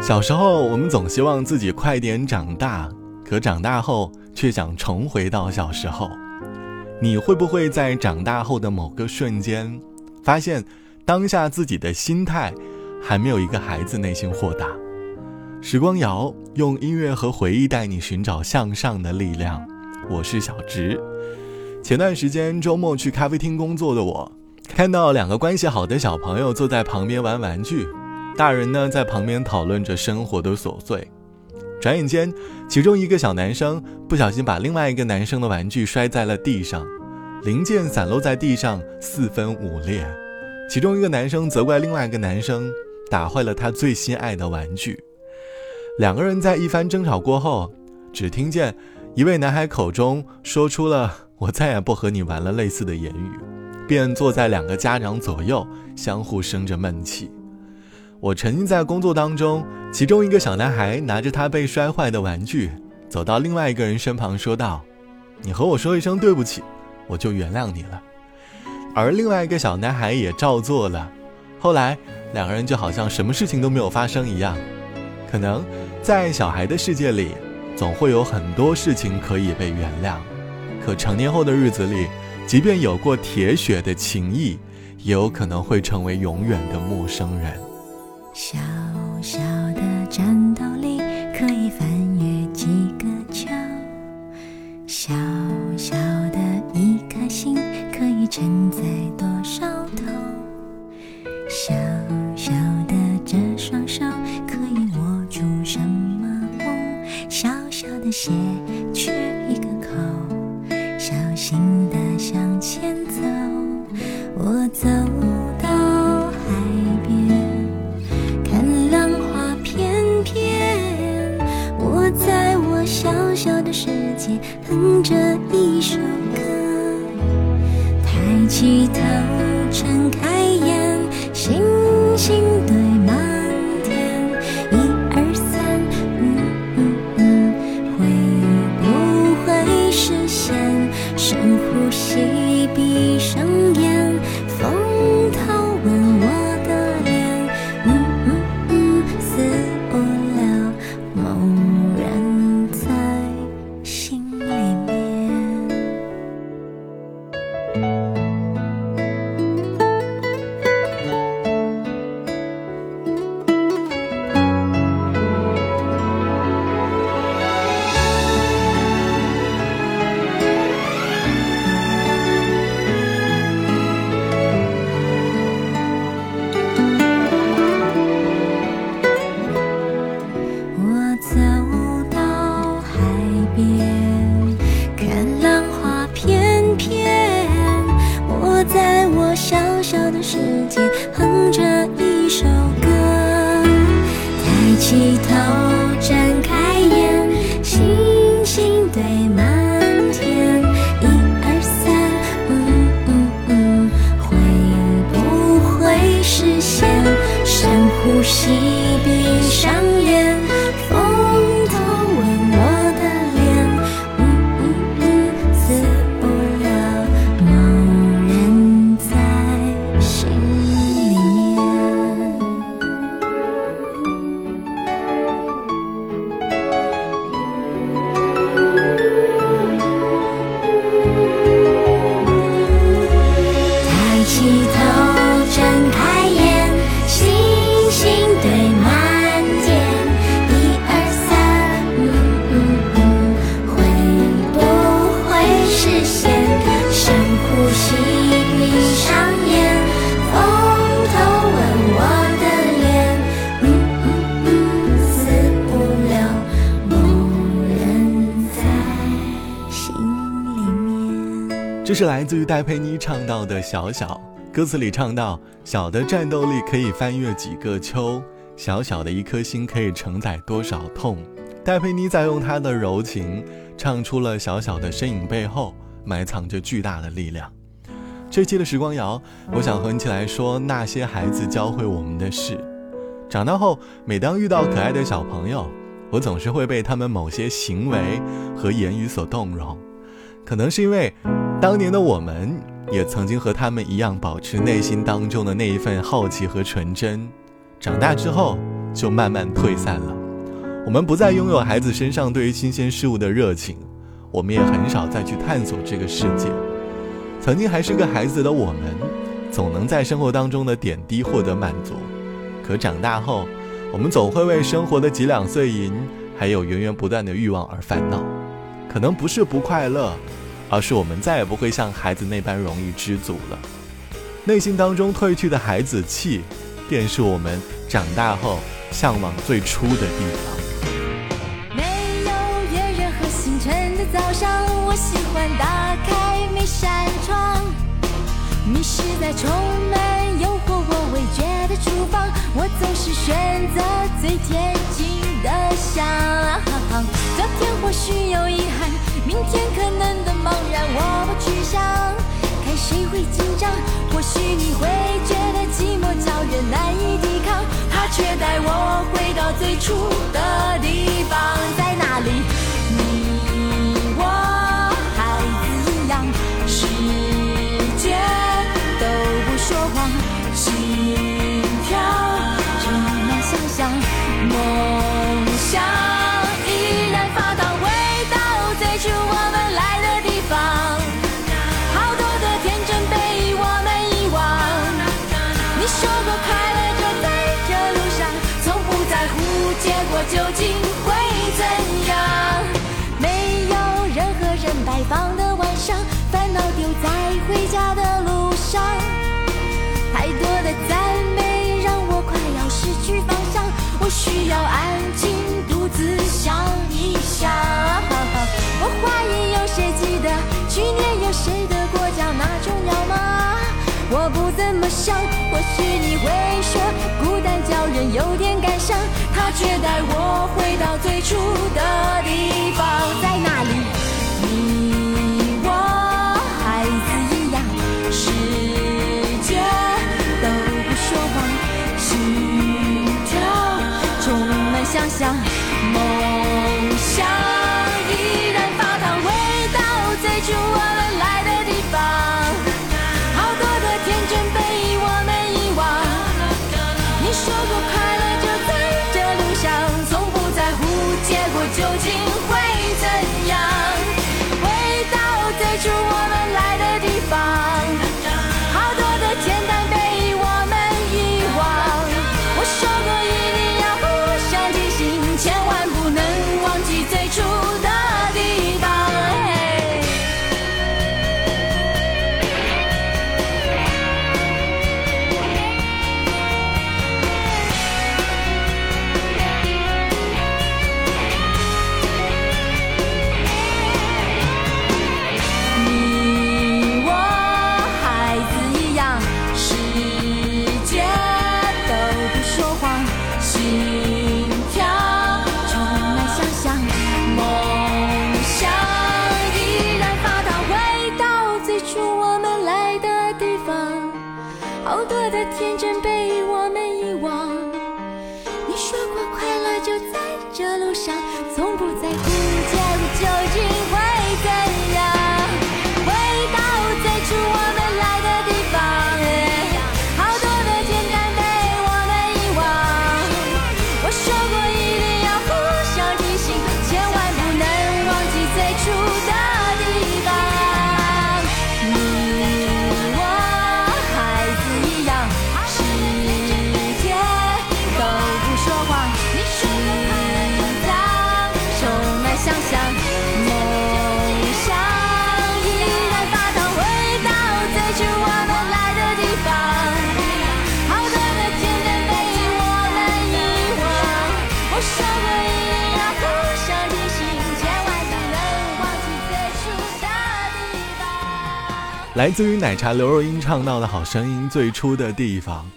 小时候，我们总希望自己快点长大，可长大后却想重回到小时候。你会不会在长大后的某个瞬间，发现当下自己的心态还没有一个孩子内心豁达？时光谣用音乐和回忆带你寻找向上的力量。我是小直。前段时间周末去咖啡厅工作的我，看到两个关系好的小朋友坐在旁边玩玩具，大人呢在旁边讨论着生活的琐碎。转眼间，其中一个小男生不小心把另外一个男生的玩具摔在了地上，零件散落在地上，四分五裂。其中一个男生责怪另外一个男生打坏了他最心爱的玩具。两个人在一番争吵过后，只听见一位男孩口中说出了。我再也不和你玩了，类似的言语，便坐在两个家长左右，相互生着闷气。我沉浸在工作当中，其中一个小男孩拿着他被摔坏的玩具，走到另外一个人身旁，说道：“你和我说一声对不起，我就原谅你了。”而另外一个小男孩也照做了。后来，两个人就好像什么事情都没有发生一样。可能在小孩的世界里，总会有很多事情可以被原谅。可成年后的日子里，即便有过铁血的情谊，也有可能会成为永远的陌生人。小小呼吸，闭上这是来自于戴佩妮唱到的《小小》，歌词里唱到：“小的战斗力可以翻越几个秋，小小的一颗心可以承载多少痛。”戴佩妮在用她的柔情，唱出了小小的身影背后埋藏着巨大的力量。这期的时光谣，我想和你一起来说那些孩子教会我们的事。长大后，每当遇到可爱的小朋友，我总是会被他们某些行为和言语所动容，可能是因为。当年的我们也曾经和他们一样，保持内心当中的那一份好奇和纯真。长大之后，就慢慢退散了。我们不再拥有孩子身上对于新鲜事物的热情，我们也很少再去探索这个世界。曾经还是个孩子的我们，总能在生活当中的点滴获得满足。可长大后，我们总会为生活的几两碎银，还有源源不断的欲望而烦恼。可能不是不快乐，而是我们再也不会像孩子那般容易知足了。内心当中褪去的孩子气，便是我们长大后向往最初的地方。没有月圆和星辰的早上，我喜欢打开每扇窗，迷失在充满诱惑我味觉的厨房，我总是选择最贴近的香。昨天或许有遗憾，明天或许你会觉得寂寞叫人难以抵抗，它却带我回到最初的地方，许你会说孤单叫人有点感伤，它却带我回到最初的地方，在那里？你我孩子一样，世界都不说谎，心跳充满想象，梦我的天来自于奶茶刘若英唱到的好声音最初的地方。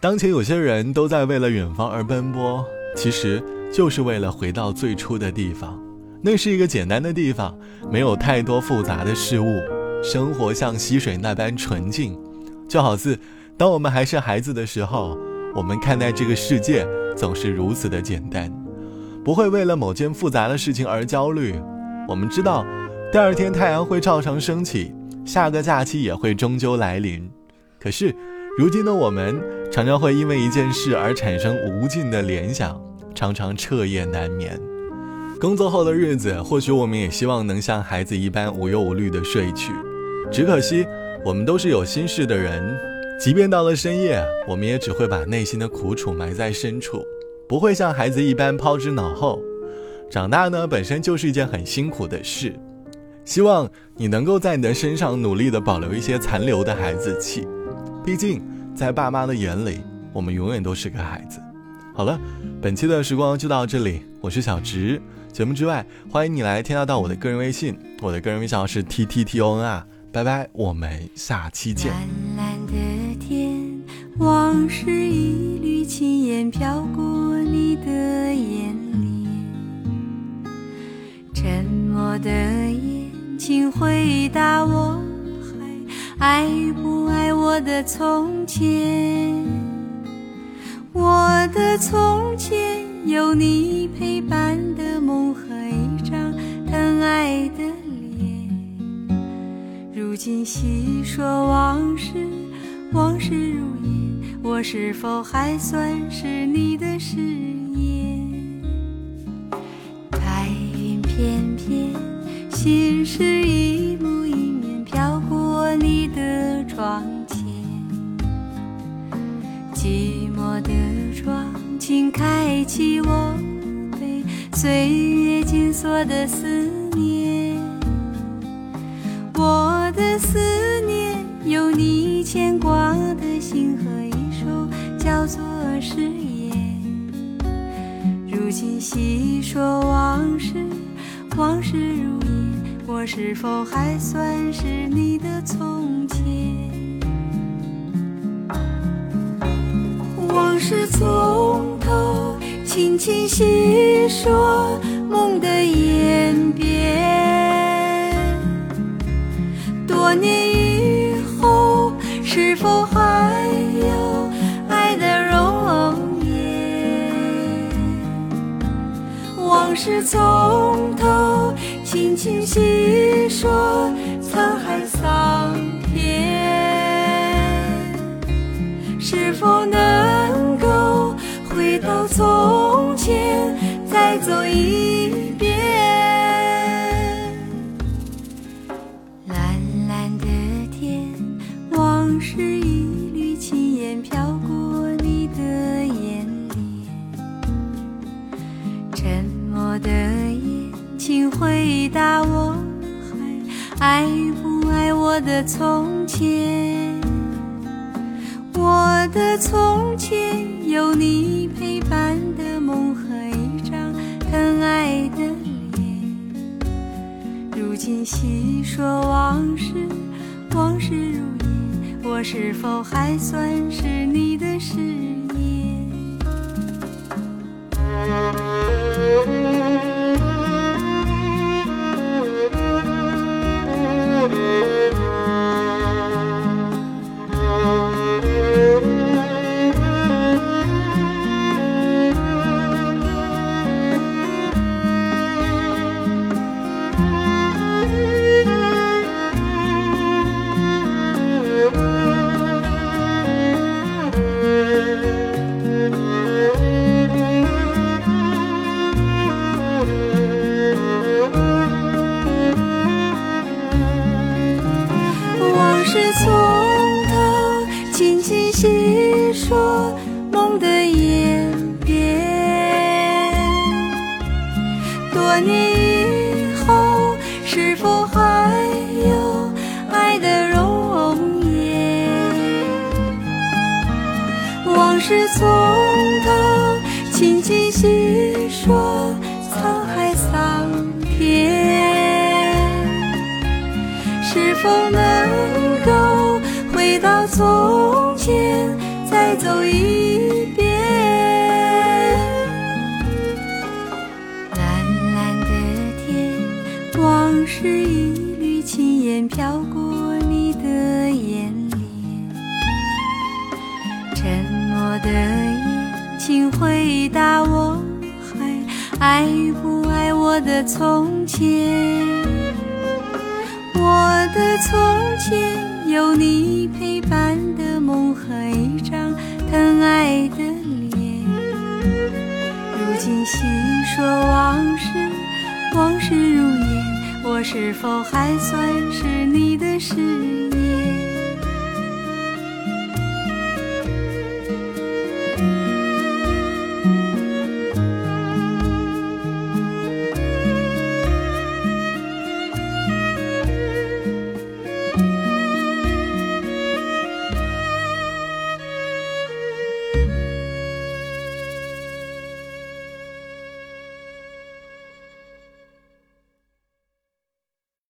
当前有些人都在为了远方而奔波，其实就是为了回到最初的地方。那是一个简单的地方，没有太多复杂的事物，生活像溪水那般纯净，就好似当我们还是孩子的时候，我们看待这个世界总是如此的简单，不会为了某件复杂的事情而焦虑。我们知道，第二天太阳会照常升起，下个假期也会终究来临。可是，如今的我们常常会因为一件事而产生无尽的联想，常常彻夜难眠。工作后的日子，或许我们也希望能像孩子一般无忧无虑的睡去，只可惜我们都是有心事的人，即便到了深夜，我们也只会把内心的苦楚埋在深处，不会像孩子一般抛之脑后。长大呢，本身就是一件很辛苦的事，希望你能够在你的身上努力的保留一些残留的孩子气，毕竟在爸妈的眼里，我们永远都是个孩子。好了，本期的时光就到这里，我是小直。节目之外，欢迎你来添加到我的个人微信，我的个人微信号是 t t t o n 啊，拜拜，我们下期见。蓝蓝的天，往事一缕轻烟飘过你的请回答我还爱不爱我的从前，我的从前。有你陪伴的梦和一张疼爱的脸，如今细说往事，往事如烟，我是否还算是你的誓言？白云片，心事一幕一面飘过你的窗前，寂寞的窗。请开启我被岁月紧锁的思念，我的思念有你牵挂的心和一首叫做誓言。如今细说往事，往事如烟，我是否还算是你的从前？往事从头。轻轻细说梦的演变，多年是从头轻轻细说，沧海桑田，是否能够回到从？前再走一爱不爱我的从前？我的从前有你陪伴的梦和一张疼爱的脸，如今细说往事，往事如烟，我是否还算是你的誓言？是从头轻轻细说沧海桑田，是否能够回到从前，再走一遍？蓝蓝的天，往事一缕轻烟飘过的眼睛回答我还爱不爱我的从前？我的从前有你陪伴的梦和一张疼爱的脸。如今细说往事，往事如烟，我是否还算？